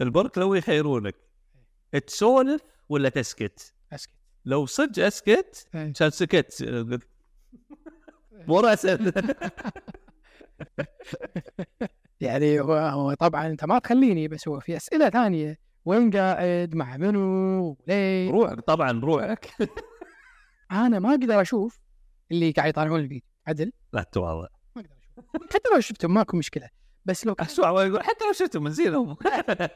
البرك لو يخيرونك تسولف ولا تسكت؟ أسكت. لو صدق أسكت إيه. كان سكت. مو راسل يعني هو, طبعا أنت ما تخليني بس هو في أسئلة ثانية. وين قاعد؟ مع منو؟ ليه روحك طبعا روحك أنا ما أقدر أشوف اللي قاعد يطالعون الفيديو. عدل؟ لا تتواضع ما أقدر أشوف. حتى لو شفتهم ماكو مشكلة. بس لو يقول حتى لو شفتهم من زينهم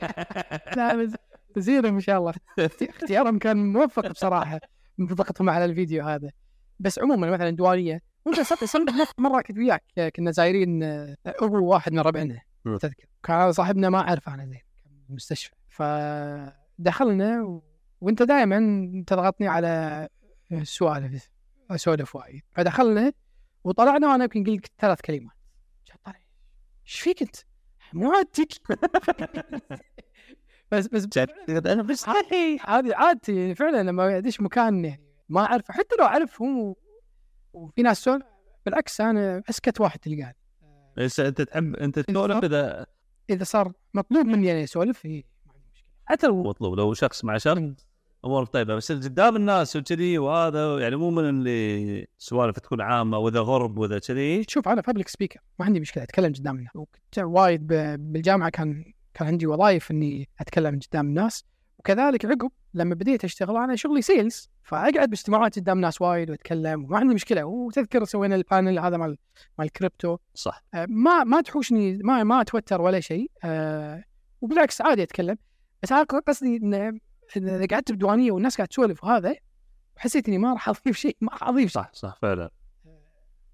لا بس زينهم إن شاء الله. اختيارهم كان موفق بصراحة موافقتهم على الفيديو هذا. بس عموما مثلا دواريه ممكن صدق صدق مرة كنت وياك. كنا زايرين آه، ابو واحد من ربعنا. تذكر. كان صاحبنا ما أعرفه أنا زين كان بالمستشفى فدخلنا و... وأنت دائما تضغطني على سوالف اسولف وايد. فدخلنا وطلعنا وأنا يمكن قلت ثلاث كلمات. طالع إيش فيك انت؟ مو عادتك بس بس أنا بس هذه عادتي يعني فعلا لما ادش مكان يعني ما اعرفه حتى لو اعرفهم و... وفي ناس سول بالعكس أنا اسكت واحد تلقاني. بس أنت تحب أنت تسولف إذا إذا صار مطلوب مني أنا أسولف إيه، ما عندي مشكلة. حتى لو مطلوب. لو شخص مع شر أمور طيبة بس قدام الناس وكذي وهذا يعني مو من اللي سوالف تكون عامة وإذا غرب وإذا كذي. شوف أنا public speaker ما عندي مشكلة أتكلم قدام الناس. وكنت وايد بالجامعة كان كان عندي وظائف إني أتكلم قدام الناس. وكذلك عقب لما بديت أشتغل أنا شغلي sales فأقعد باجتماعات قدام ناس وايد وأتكلم وما عندي مشكلة. وتذكر سوينا ال panel هذا مال مال الكريبتو صح. آه، ما ما تحوشني ما ما أتوتر ولا شيء. آه، وبالعكس عادي أتكلم. بس أنا قصدي ان إن إذا قعدت بديوانية والناس قاعد تسولف وهذا وحسيت إني ما راح أضيف شيء ما راح أضيف صح صح فعلا.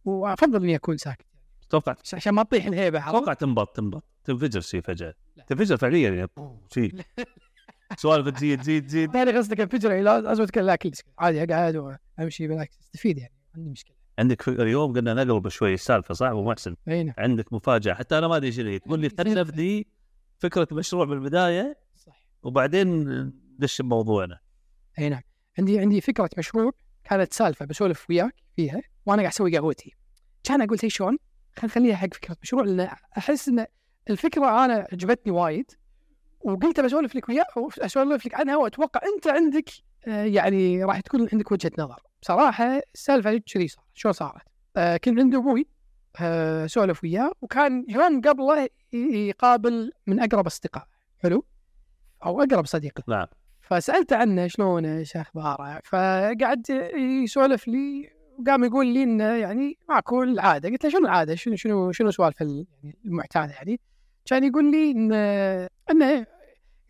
وأفضل إني أكون ساكت. أتوقع عش- عشان ما تطيح الهيبة؟ أتوقع تنبط تنبط تنفجر شيء فجأة. تنفجر فعليا يعني شيء. سوالف تزيد تزيد تزيد. ثاني قصدك انفجر لا- لازم اتكلم لا عادي أقعد وأمشي بالعكس أستفيد يعني ما عندي مشكلة. عندك اليوم؟ قلنا نقلب شوي السالفة صح؟ أبو محسن؟ أي نعم. عندك مفاجأة. حتى أنا ما أدري إيش تقول لي خلينا نبدي فكرة مشروع بالبداية صح. وبعدين ندش بموضوعنا. أي نعم. عندي عندي فكرة مشروع كانت سالفة بسولف وياك فيها وأنا قاعد أسوي قهوتي. كان أقول هي شلون؟ خل نخليها حق فكرة مشروع لأن أحس إن الفكرة أنا عجبتني وايد وقلت بسولف لك وياه اسولف لك عنها وأتوقع أنت عندك آه، يعني راح تكون عندك وجهة نظر. بصراحة السالفة كذي صار شلون صارت؟ آه، كنت عند أبوي آه، سولف وياه وكان يوم قبله يقابل من أقرب اصدقائه حلو؟ أو أقرب صديق. نعم. فسالته عنه شلون إيش أخباره فقعد يسولف لي وقام يقول لي إنه يعني ماكو العادة. قلت له شنو العادة؟ شنو شنو شنو سوالف ال- يعني المعتادة يعني كان يقول لي انه إنه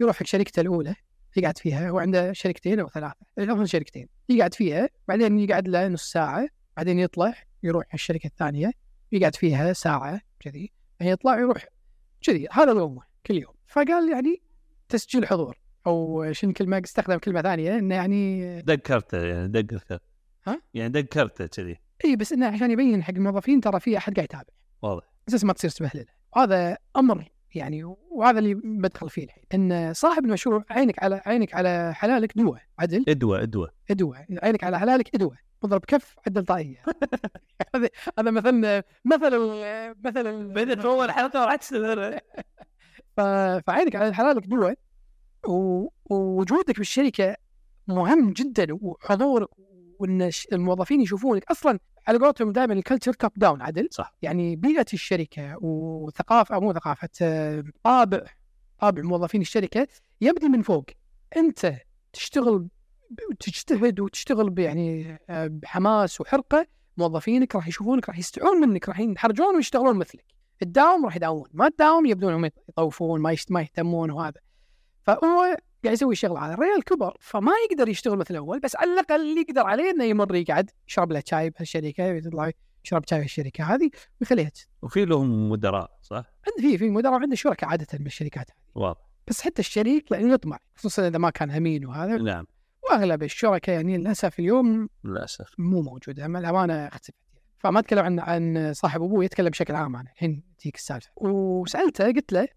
يروح حق شركته الأولى يقعد فيها هو عنده شركتين أو ثلاثة افضل شركتين يقعد فيها بعدين يقعد له نص ساعة بعدين يطلع يروح الشركة الثانية يقعد فيها ساعة كذي بعدين يطلع يروح كذي. هذا يومه كل يوم. فقال يعني تسجيل حضور. أو شنو كلمة استخدم كلمة ثانية إنه يعني دقرته يعني دقرته ها؟ يعني دقرته كذي. إي بس إنه عشان يبين حق الموظفين ترى في أحد قاعد يتابع. واضح. أساس ما تصير تبهلله هذا أمر يعني وهذا اللي بدخل فيه الحين. إن صاحب المشروع عينك على عينك على حلالك دواء عدل. ادوى ادوى ادوى عينك على حلالك ادوى اضرب كف عدل طاقية. هذا هذا مثل مثل مثل بدت أول حلقة وراح تستمر. فعينك على حلالك دواء ووجودك بالشركة مهم جدا وحضورك وإن الموظفين يشوفونك أصلا على قولتهم دائما ال culture top down عدل. صح. يعني بيئة الشركة وثقافة مو ثقافة طابع طابع موظفين الشركة يبدي من فوق. أنت تشتغل تجتهد وتشتغل يعني آه، بحماس وحرقة موظفينك راح يشوفونك راح يستعون منك راح ينحرجون ويشتغلون مثلك. تداوم راح يداومون ما تداوم يبدون هم يطوفون ما يهتمون وهذا. فهو قاعد يسوي الشغل هذا الرجال كبر فما يقدر يشتغل مثل الأول بس على الأقل اللي يقدر عليه إنه يمر يقعد يشرب له شاي بهالشركة يطلع يشرب شاي بهالشركة هذه ويخليها وفي لهم مدراء صح؟ عنده في في مدراء وعنده شركاء عادة بالشركات هذه. واضح. بس حتى الشريك يعني يطمع خصوصا إذا ما كان أمين وهذا. نعم. وأغلب الشركاء يعني للأسف اليوم للأسف. مو موجودة مع الأمانة أختفت. فما أتكلم عن عن صاحب أبوي يتكلم بشكل عام أنا الحين تجيك السالفة. وسألته قلت له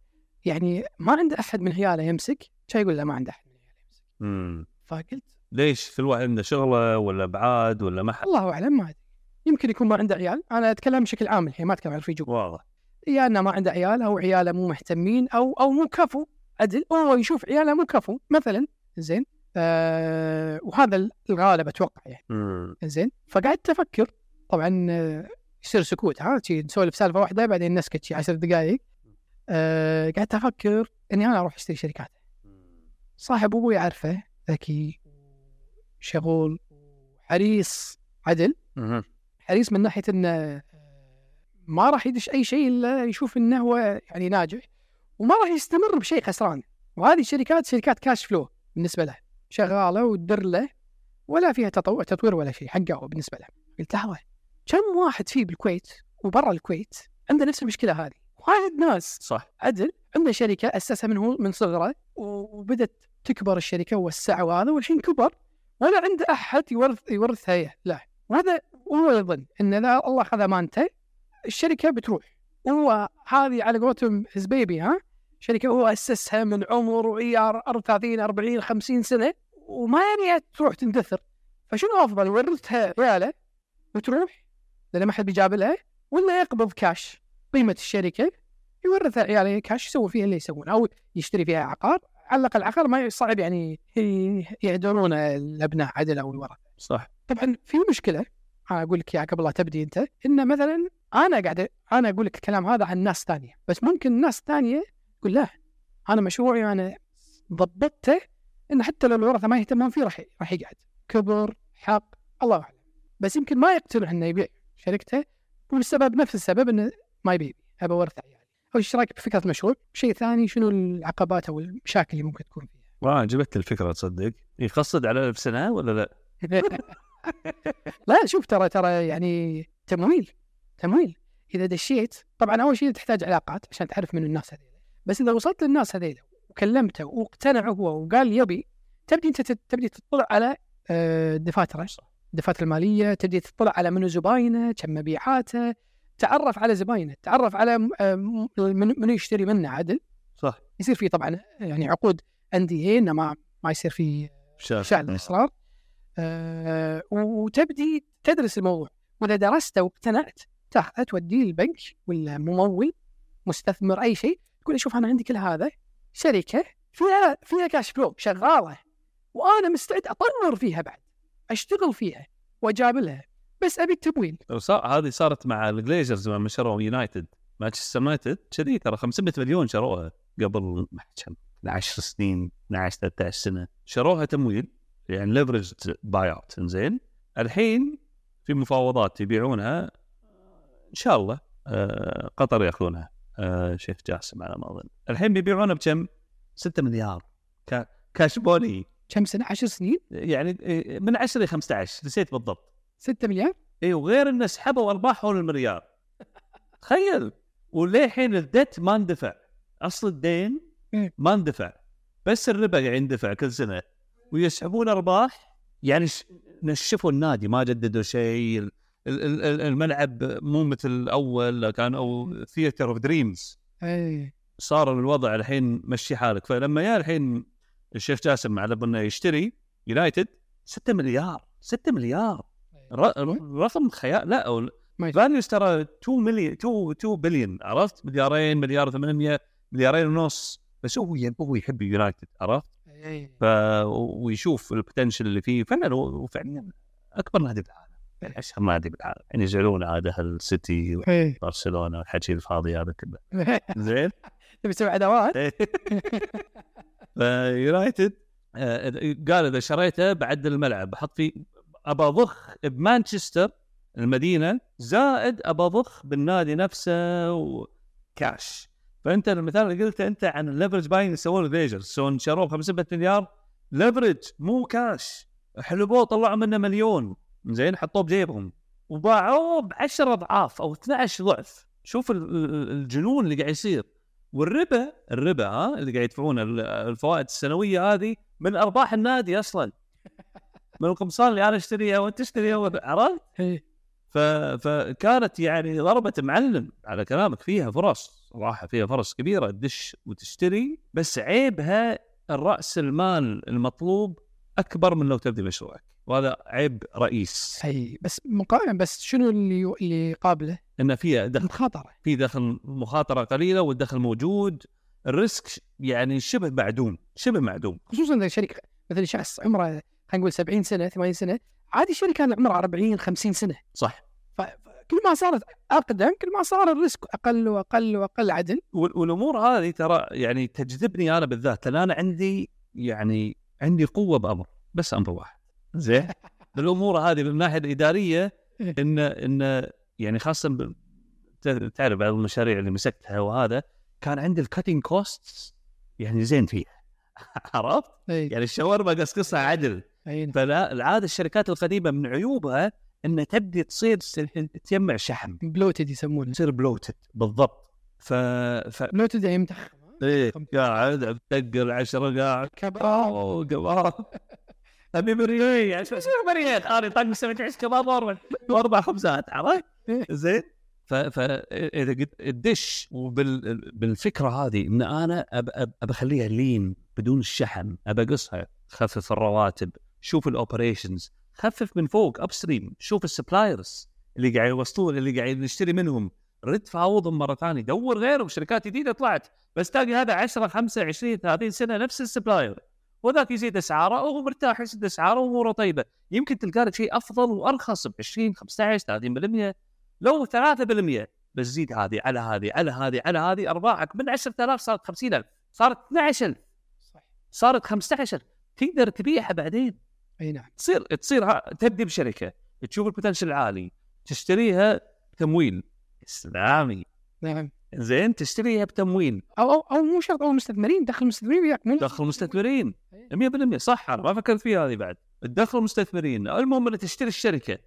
يعني ما عنده أحد من عياله يمسك كان يقول له ما عنده أحد من عياله يمسك. امم فقلت ليش؟ كل واحد عنده شغلة ولا بعاد ولا ما حد؟ الله أعلم ما أدري. يمكن يكون ما عنده عيال. أنا أتكلم بشكل عام الحين ما أتكلم عن رفيق واضح. يا إنه ما عنده عيال أو عياله مو مهتمين أو أو مو كفو عدل هو يشوف عياله مو كفو. مثلا زين آه وهذا الغالب أتوقع يعني. مم. زين. فقعدت أفكر. طبعا آه، يصير سكوت ها نسولف سالفة واحدة بعدين نسكت شي 10 دقائق آه قعدت أفكر إني أنا أروح أشتري شركات. صاحب أبوي اعرفه ذكي شغول حريص عدل. حريص من ناحية إنه ما راح يدش أي شيء إلا يشوف إنه هو يعني ناجح وما راح يستمر بشيء خسران. وهذه الشركات شركات كاش فلو بالنسبة له. شغالة وتدر له ولا فيها تطوع تطوير ولا شيء حقه هو بالنسبة له. قلت لحظه كم واحد فيه بالكويت وبرا الكويت عنده نفس المشكلة هذه؟ وايد ناس صح. عدل عنده شركة أسسها من هو من صغره وبدت تكبر الشركة ووسعها وهذا والحين كبر ولا عنده أحد يورث يورثها اياه لا. وهذا هو يظن ان اذا الله اخذ أمانته الشركة بتروح. هو هذه على قولتهم هز بيبي ها؟ شركة هو أسسها من عمر وعيار 30 40 50 سنة وما يعني تروح تندثر. فشنو أفضل يورثها عياله وتروح لأن ما حد بيجاب لها ولا يقبض كاش قيمة الشركة يورثها عياله كاش يسوي فيها اللي يسوون أو يشتري فيها عقار على الأقل عقار ما صعب يعني يهدرون الأبناء عدل أو الورثة. صح. طبعا في مشكلة أنا أقول لك إياها قبل لا تبدي أنت إن مثلا أنا قاعد أنا أقول لك الكلام هذا عن ناس ثانية بس ممكن ناس ثانية تقول لا أنا مشروعي أنا ضبطته انه حتى لو الورثة ما يهتمون فيه راح راح يقعد. كبر حق الله أعلم. بس يمكن ما يقتنع إنه يبيع شركته والسبب نفس السبب إنه ما يبيع ابى ورث عيالي. إيش رايك بفكرة مشروع؟ شيء ثاني شنو العقبات أو المشاكل اللي ممكن تكون فيها؟ ما عجبتني الفكرة تصدق؟ يقصد على ألف سنة ولا لا؟ لا شوف ترى ترى يعني تمويل تمويل. إذا دشيت طبعا أول شيء تحتاج علاقات عشان تعرف من الناس هذيلا بس إذا وصلت للناس هذيلا وكلمته واقتنع هو وقال يبي تبدي أنت تبدي تطلع على آه، دفاتره. الدفاتر المالية تبدي تطلع على منو زباينه كم مبيعاته. تعرف على زباينه تعرف على آه، من- يشتري منه عدل. صح. يصير في طبعا يعني عقود اندي إنه ما ما يصير في شعل الاسرار آه وتبدي تدرس الموضوع. وإذا درسته واقتنعت توديه البنك ولا ممول مستثمر أي شيء تقول شوف أنا عندي كل هذا شركة فيها فيها كاش فلو شغالة وأنا مستعد أطور فيها بعد أشتغل فيها وأجابلها. بس أبي التمويل. هذه صارت مع الجليزرز لما شروا يونايتد. مانشستر يونايتد كذي ترى 500 مليون شروها قبل ما كم؟ 12 سنين 12 13 سنة. شروها تمويل يعني leveraged buyout زين الحين في مفاوضات يبيعونها إن شاء الله آه قطر يأخذونها. آه شيخ جاسم على ما أظن. الحين بيبيعونها بكم؟ 6 مليار. كا- cash money. كم سنة؟ 10 سنين؟ يعني آه، من 10 ل 15 نسيت بالضبط. 6 مليار؟ إي وغير إنه سحبوا ارباح حول المليار. تخيل. وللحين الدت ما اندفع. أصل الدين. ما اندفع. بس الربا قاعد يندفع كل سنة. ويسحبون أرباح. يعني نشفوا النادي ما جددوا شيء. ال- ال- ال- الملعب مو مثل الأول كان أو theatre of dreams إي. صار الوضع الحين مشي حالك. فلما يا الحين الشيخ جاسم على إنه يشتري يونايتد 6 مليار. 6 مليار. رقم خيال لا. values ترى 2 مليون 2 2 بليون عرفت؟ مليارين مليار ثمانية مليارين ونص. بس هو ي- هو يحب يونايتد عرفت؟ إي. ف ويشوف ال potential اللي فيه. فعلا هو فعلا أكبر نادي بالعالم. يعني أشهر نادي بالعالم. يعني يزعلون عاد أهل السيتي. وبرشلونه والحكي الفاضي هذا كله. زين؟ تبي تسوي عداوات؟ فيونايتد آه، قال إذا شريته بعدل الملعب بحط فيه ابى اضخ بمانشستر المدينة زائد ابى اضخ بالنادي نفسه وكاش فأنت المثال اللي قلته أنت عن الليفرج باين يسوون ليجرز سوون شروه ب 500 مليار ليفرج مو كاش حلبوه طلعوا منه مليون. زين حطوه بجيبهم. وباعوه ب 10 أضعاف أو 12 ضعف. شوف ال- ال- الجنون اللي قاعد يصير. والربا الربا ها اللي قاعد يدفعونه ال- الفوائد السنوية هذه من أرباح النادي أصلا. من القمصان اللي أنا اشتريها وانت تشتريها عرفت؟ إي. ف... فكانت يعني ضربة معلم على كلامك فيها فرص صراحة فيها فرص كبيرة تدش وتشتري بس عيبها الرأس المال المطلوب أكبر من لو تبدي مشروعك وهذا عيب رئيس اي بس مقارنة بس شنو اللي اللي قابله؟ ان فيها دخل مخاطرة في دخل مخاطرة قليلة والدخل موجود ال risk يعني شبه معدوم شبه معدوم خصوصا إذا شركه مثلا شخص عمره نقول 70 سنة 80 سنة عادي شركه كان عمرها 40 50 سنة. صح. كل ما صارت أقدم كل ما صار ال risk أقل وأقل وأقل عدل. وال- والأمور هذه ترى يعني تجذبني أنا بالذات لأن أنا عندي يعني عندي قوة بأمر بس أمر واحد. زين؟ الأمور هذه من الناحيه الاداريه إن إن يعني خاصة تعرف بعض المشاريع اللي مسكتها وهذا كان عندي ال cutting cost يعني زين فيها. عرفت؟ اي يعني الشاورما قصقصها عدل. فالعاده الشركات القديمة من عيوبها إن تبدي تصير تجمع شحم. bloated يسمونه. تصير bloated بالضبط. ف ف bloated يعني متخم إيه قاعد تدقر عشرة قاعد. كباب كباب أبي بريق عشان يصير بريق خالي طق سويت عيش كباب وأربع خبزات عرفت؟ زين. ف ف إذا قلت الدش وبالفكره هذه إن أنا أب اخليها لين بدون الشحن ابى اقصها خفف الرواتب. شوف ال operations خفف من فوق upstream شوف ال suppliers اللي قاعد يوصلون اللي قاعد نشتري منهم. رد فاوضهم مرة ثانية. دور غيرهم شركات جديدة طلعت. بس تلاقي هذا 10 5 20 30 سنة نفس ال supplier. وذاك يزيد أسعاره وهو مرتاح يزيد اسعاره وأموره طيبة. يمكن تلقى لك شيء أفضل وأرخص ب 20 15 30% لو 3% بس زيد هذه على هذه على هذه على هذه. أرباحك من 10000 صارت 50000 صارت 12000 صح صارت 15 تقدر تبيعها بعدين. اي نعم. تصير تصير تبدي بشركة تشوف البوتنشل العالي تشتريها تمويل إسلامي. نعم. زين تشتريها بتمويل. أو أو, أو مو شرط أو مستثمرين دخل المستثمرين وياك مو دخل مستثمرين. إيه. 100% صح أنا ما فكرت فيها هذه بعد. تدخل المستثمرين المهم إنك تشتري الشركة.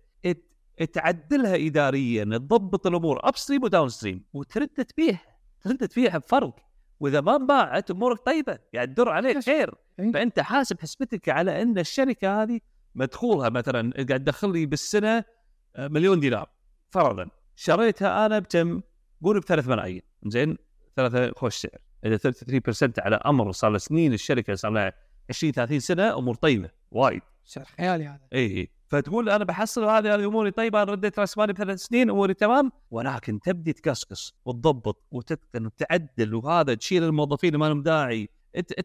تعدلها اداريا تضبط الأمور upstream و downstream وترد تبيعها ترد تبيعها بفرق. وإذا ما باعت أمورك طيبة قاعد تدر عليك. خير. فأنت حاسب حسبتك على أن الشركة هذه مدخولها مثلا قاعد تدخل لي بالسنة آه، مليون دينار فرضا. شريتها أنا بكم؟ قول ب 3 ملايين. زين؟ ثلاثة خوش سعر. إذا 33% على أمر صار له سنين الشركة صار لها 20 30 سنة أمور طيبة وايد. سعر خيالي هذا. إي إي. فتقول أنا بحصل هذه أموري طيبه أنا رديت رأس مالي بثلاث سنين أموري تمام؟ ولكن تبدي تقصقص وتضبط وتتقن وتعدل وهذا تشيل الموظفين اللي ما لهم داعي.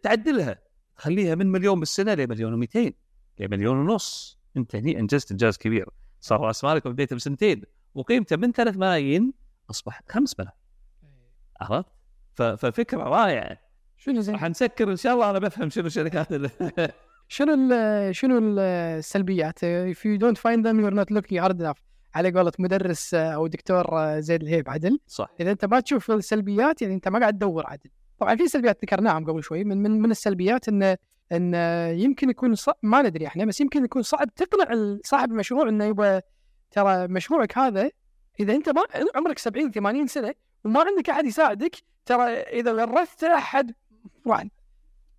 تعدلها. خليها من مليون بالسنة لمليون و200 لمليون ونص. انت هني أنجزت إنجاز كبير. صار رأس مالك بديته بسنتين وقيمته من 3 ملايين اصبحت 5 ملايين. عرفت؟ ففكرة رائعة. شنو زين؟ راح نسكر إن شاء الله أنا بفهم شنو الشركات اللي شنو ال شنو ال- السلبيات؟ If you don't find them you're not looking hard enough. على قولة مدرس أو دكتور زيد الهيب عدل. صح. إذا أنت ما تشوف السلبيات يعني أنت ما قاعد تدور عدل. طبعا في سلبيات ذكرناهم قبل شوي. من من, من السلبيات انه إن يمكن يكون صعب ما ندري إحنا بس يمكن يكون صعب تقنع صاحب المشروع إنه يبغى ترى مشروعك هذا إذا أنت ما عمرك 70 80 سنة وما عندك أحد يساعدك ترى إذا ورثت أحد راح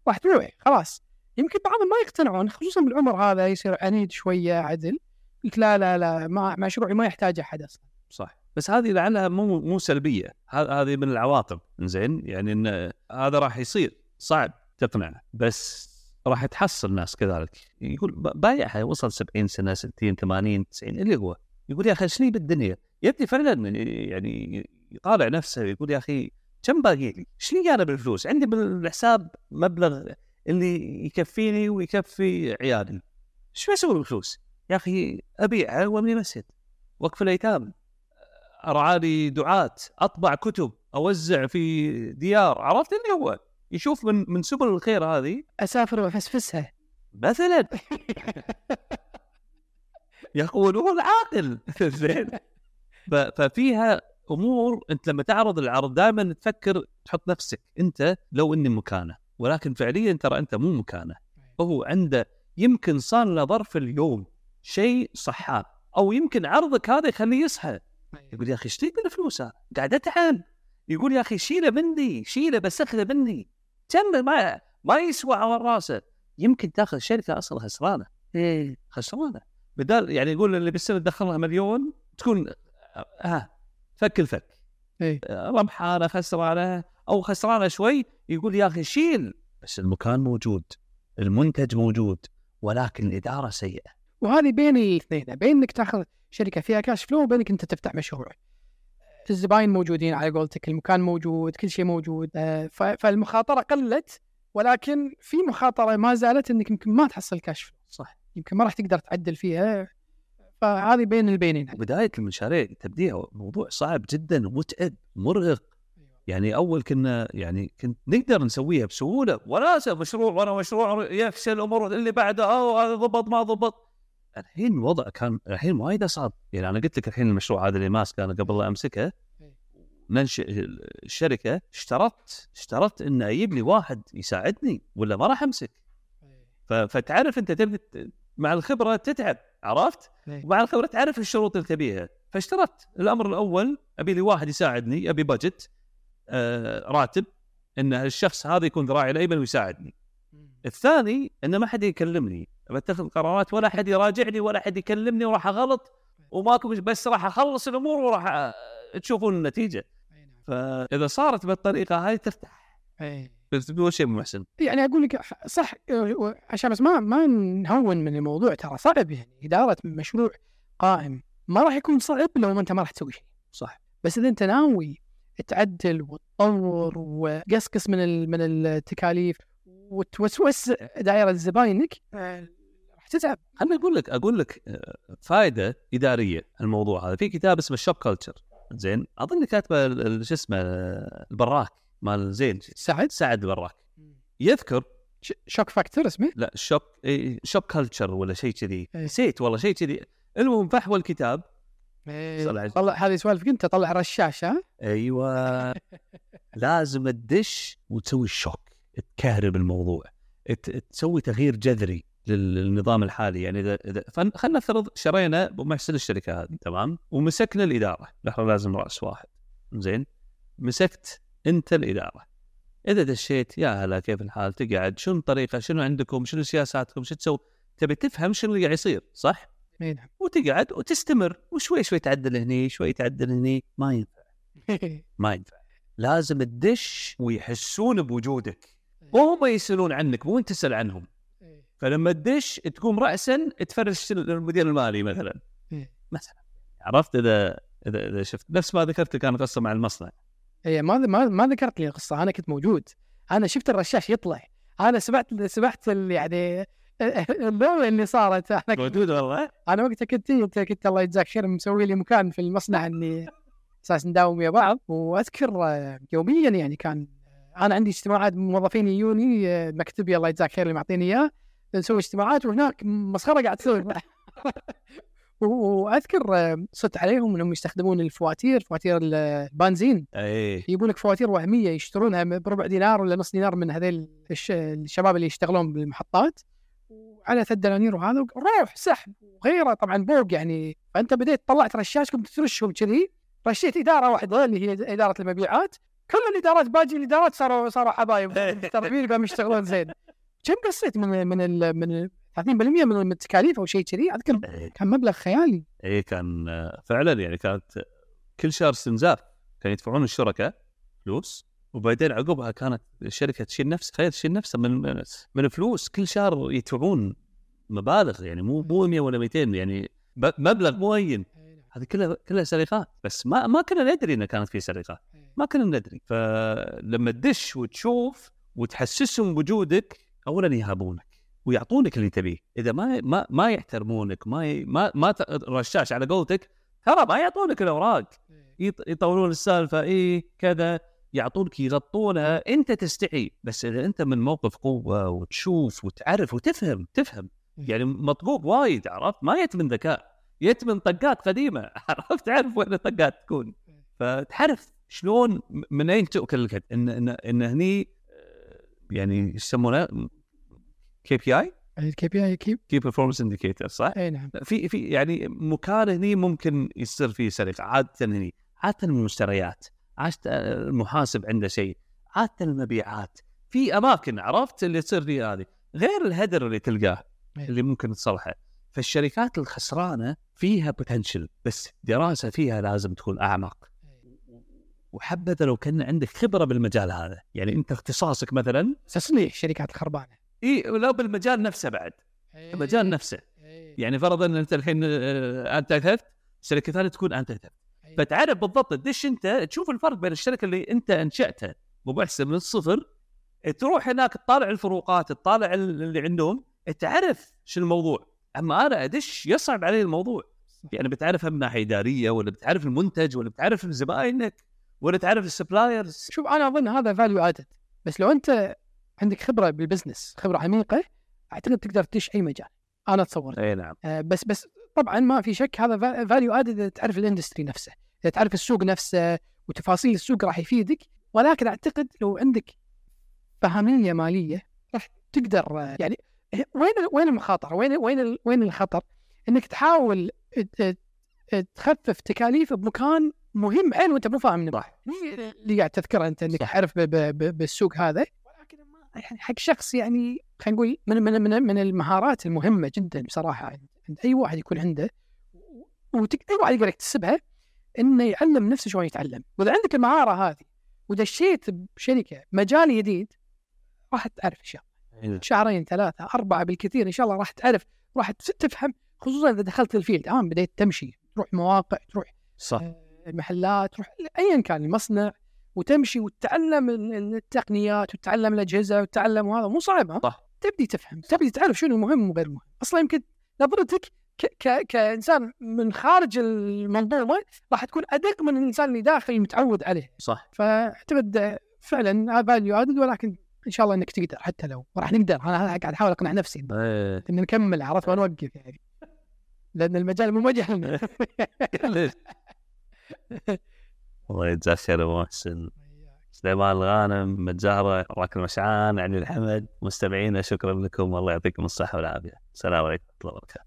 راح تبيعه خلاص. يمكن بعضهم ما يقتنعون خصوصا بالعمر هذا يصير عنيد شوية عدل. قلت لا لا لا ما مشروعي ما يحتاج أحد أصلا. صح. بس هذه لعلها مو مو سلبية. هذه من العواقب زين يعني إن هذا راح يصير. صعب تقنعه. بس راح تحصل ناس كذلك. يقول بايعها وصل 70 سنة 60 80 90 اللي هو يقول يا أخي شنو بالدنيا؟ يبدي فعلا يعني يطالع نفسه يقول يا أخي كم باقي لي؟ شنو أنا بالفلوس؟ عندي بالحساب مبلغ اللي يكفيني ويكفي عيالي. شو أسوي بالفلوس؟ يا أخي ابيعها وأبني مسجد. وقف الأيتام. ارعالي دعاة. أطبع كتب. أوزع في ديار. عرفت اللي هو؟ يشوف من من سبل الخير هذه. أسافر وأفسفسها. مثلا. يقول هو العاقل زين ففيها أمور. أنت لما تعرض العرض دائما تفكر تحط نفسك. أنت لو إني مكانه. ولكن فعليا ترى أنت مو مكانه. هو عنده يمكن صار له ظرف اليوم شيء صحاب أو يمكن عرضك هذا يخليه يصحى. يقول يا أخي إيش تبي الفلوس؟ قاعد أتعب. يقول يا أخي شيله مني شيله بس اخذه مني. كم ما ما يسوى على راسه. يمكن تاخذ شركة أصلا خسرانة. خسرانة. بدال يعني يقول اللي بالسنة تدخل لها مليون تكون ها فك الفك. إيه. ربحانه خسرانة. أو خسرانه شوي يقول يا أخي شيل. بس المكان موجود المنتج موجود ولكن الإدارة سيئة. وهذه بين الاثنين بين انك تأخذ شركة فيها كاش فلو وبين انك أنت تفتح مشروع. الزباين موجودين على قولتك المكان موجود كل شيء موجود آه، فالمخاطرة قلت ولكن في مخاطرة ما زالت إنك يمكن ما تحصل كشف صح. يمكن ما راح تقدر تعدل فيها. فهذه بين البينين. بداية المشاريع تبديها موضوع صعب جدا ومتعب مرهق. يعني أول كنا يعني كنت نقدر نسويها بسهولة وناسه مشروع ورا مشروع يفشل الأمور اللي بعده أو هذا ضبط ما ضبط. الحين الوضع كان الحين وايد أصعب. يعني أنا قلت لك الحين المشروع هذا اللي ماسكه أنا قبل لا أمسكه ننشئ الشركة اشترطت اشترطت انه أجيب لي واحد يساعدني ولا ما راح أمسك. ف- فتعرف أنت تبي مع الخبرة تتعب عرفت؟ إيه. ومع الخبرة تعرف الشروط اللي تبيها. فاشترطت. الأمر الأول أبي لي واحد يساعدني أبي بجت راتب إن الشخص هذا يكون ذراعي الايمن ويساعدني. الثاني إن ما حد يكلمني. بتخذ قرارات ولا حد يراجعني ولا حد يكلمني وراح أغلط وماكو بس راح أخلص الأمور وراح آه، تشوفون النتيجة. فإذا صارت بالطريقة هاي ترتاح إيه. بس بدون شيء محسن. يعني أقول لك صح آه، عشان بس ما ما نهون من الموضوع ترى صعب يعني. إدارة مشروع قائم ما راح يكون صعب لو ما أنت ما راح تسوي شيء. صح. بس إذا أنت ناوي تعدل وتطور وقصقص من ال- من التكاليف وتوسوس دائرة زباينك راح تتعب. أنا أقول لك أقول لك آه، فائده إدارية الموضوع هذا. في كتاب اسمه ال shop culture زين؟ أظن كاتبه ال- ال- شو اسمه البراك مال زين؟ سعد؟ سعد البراك. يذكر ش- shock factor اسمه؟ لا إيه، shop culture ولا شيء كذي. إيه. نسيت والله شيء كذي. المهم فحوى الكتاب إيه، صلى على طلع هذه سوالفك أنت طلع رشاش ها؟ أيوه. لازم تدش وتسوي الشوك تكهرب الموضوع تسوي تغيير جذري لل- للنظام الحالي. يعني اذا اذا خلينا نفترض شرينا بمحسن الشركة هذه تمام؟ ومسكنا الإدارة نحن لازم رأس واحد. زين؟ مسكت أنت الإدارة. إذا دشيت يا هلا كيف الحال؟ تقعد؟ شنو الطريقة شنو عندكم؟ شنو سياساتكم؟ شو تسوي؟ تبي تفهم شنو اللي قاعد يصير صح؟ إيه، نعم. وتقعد وتستمر وشوي شوي تعدل هني شوي تعدل هني. ما ينفع. ما ينفع. لازم تدش ويحسون بوجودك. وهم يسألون عنك مو انت تسأل عنهم. فلما تدش تقوم راسا تفرش المدير المالي مثلا. إيه. مثلا. عرفت؟ إذا إذا إذا شفت. نفس ما ذكرت كان قصة مع المصنع. هي ما ما ما ذكرت لي القصة أنا كنت موجود. أنا شفت الرشاش يطلع. أنا سمعت سمعت يعني اللعبه اللي صارت كنت- موجود والله. أنا وقتها كنت انت كنت الله يجزاك خير مسوي لي مكان في المصنع إني أساس نداوم ويا بعض. وأذكر آه، يوميا يعني كان آه، أنا عندي اجتماعات موظفين يجوني آه، مكتبي الله يجزاك خير اللي معطيني إياه. نسوي اجتماعات وهناك مسخرة قاعد تسوي. وأذكر صدت عليهم إنهم يستخدمون الفواتير فواتير البنزين. إيه. يجيبون لك فواتير وهمية يشترونها بربع دينار ولا نص دينار من هذيل الش- الشباب اللي يشتغلون بالمحطات. وعلى ثلاث دنانير وهذا روح سحب وغيره. طبعا فوق يعني فأنت بديت طلعت رشاش ترشهم كذي رشيت إدارة واحدة اللي هي إدارة المبيعات. كل الإدارات باقي الإدارات صاروا صاروا حبايب مين قاموا يشتغلون زين. كم قصيت من من ال من 30% من التكاليف أو شيء كذي؟ أذكر إيه. كان مبلغ خيالي. إيه كان آه، فعلا يعني كانت كل شهر استنزاف كانوا يدفعون الشركاء فلوس وبعدين عقبها كانت الشركة تشيل نفس تخيل تشيل نفسها من من فلوس كل شهر يدفعون مبالغ يعني مو مو 100 ولا 200 يعني مبلغ معين هذه كلها كلها سرقات بس ما ما كنا ندري انها كانت في سرقات. ما كنا ندري. فلما تدش وتشوف وتحسسهم بوجودك اولا يهابونك ويعطونك اللي تبيه. إذا ما ما ما يحترمونك ما ي... ما ما. رشاش على قولتك ترى ما يعطونك الأوراق. يط... يطولون السالفة إيه كذا يعطونك يغطونها. أنت تستحي بس إذا أنت من موقف قوة وتشوف وتعرف وتفهم تفهم. يعني مطقوق وايد عرفت؟ ما يت من ذكاء يت من طقات قديمة عرفت؟ تعرف وين الطقات تكون. فتعرف شلون من اين تؤكل الكتف إن إن إن هني آه، يعني يسمونه؟ KPI؟ ال KPI key؟ key performance indicator صح؟ إي نعم. في في يعني مكان هني ممكن يصير فيه سرقه عادة هني عادة المشتريات عادة المحاسب عنده شيء عادة المبيعات في أماكن عرفت؟ اللي تصير فيها هذه. غير الهدر اللي تلقاه. اللي ممكن تصلحه. فالشركات الخسرانة فيها بوتنشل بس دراسة فيها لازم تكون أعمق. وحبذا لو كان عندك خبرة بالمجال هذا. يعني أنت اختصاصك مثلا تصليح شركات الخربانة. إي لا بالمجال نفسه بعد. المجال نفسه. يعني فرضا إن أنت الحين آه، أنت ثفت شركة ثانية تكون أنت ثفت فتعرف بالضبط تدش أنت تشوف الفرق بين الشركة اللي أنت أنشأتها مبعثه من الصفر تروح هناك تطالع الفروقات تطالع اللي عندهم. تعرف شو الموضوع؟ أما أنا أدش يصعب علي الموضوع. يعني بتعرفها من ناحية إدارية ولا بتعرف المنتج ولا بتعرف زباينك ولا تعرف ال suppliers؟ شوف أنا أظن هذا value add بس لو أنت عندك خبرة بال business خبرة عميقة أعتقد تقدر تدش أي مجال. أنا أتصور. إي نعم. آه بس بس طبعا ما في شك هذا value add إذا تعرف ال industry نفسه إذا تعرف السوق نفسه وتفاصيل السوق راح يفيدك. ولكن أعتقد لو عندك فهمية مالية راح تقدر آه، يعني وين وين المخاطرة؟ وين وين وين الخطر؟ إنك تحاول تخفف تكاليف بمكان مهم. عين وأنت مو فاهم صح. اللي قاعد تذكره أنت إنك تعرف بالسوق هذا. ولكن يعني حق شخص يعني خلينا نقول من من من, من المهارات المهمة جدا بصراحة. عند أي واحد يكون عنده واي واحد يقدر يكتسبها إنه يعلم نفسه شلون يتعلم، وإذا عندك المهارة هذه ودشيت بشركة مجال جديد راح تعرف أشياء. شهرين ثلاثة أربعة بالكثير إن شاء الله راح تعرف راح تفهم خصوصا إذا دخلت ال field. الان بديت تمشي تروح مواقع تروح صح. المحلات تروح ايا كان المصنع وتمشي وتتعلم التقنيات وتتعلم الأجهزة وتتعلم وهذا. مو صعب ها صح. تبدي تفهم تبدي تعرف شنو مهم وغير مهم أصلا يمكن نظرتك ك... ك... كإنسان من خارج المنظومه راح تكون أدق من الإنسان اللي داخل متعود عليه. صح. فاعتقد فعلا فاليو ادد ولكن إن شاء الله إنك تقدر حتى لو راح نقدر. أنا قاعد أحاول أقنع نفسي. ان نكمل عرفت؟ ونوقف يعني. لأن المجال موجه لنا. الله يجزاك خير أبو محسن. سليمان الغانم متجهرة راكب مشعان علي الحمد مستمعينا شكرا لكم. والله يعطيكم الصحة والعافية. السلام عليكم ورحمة الله وبركاته.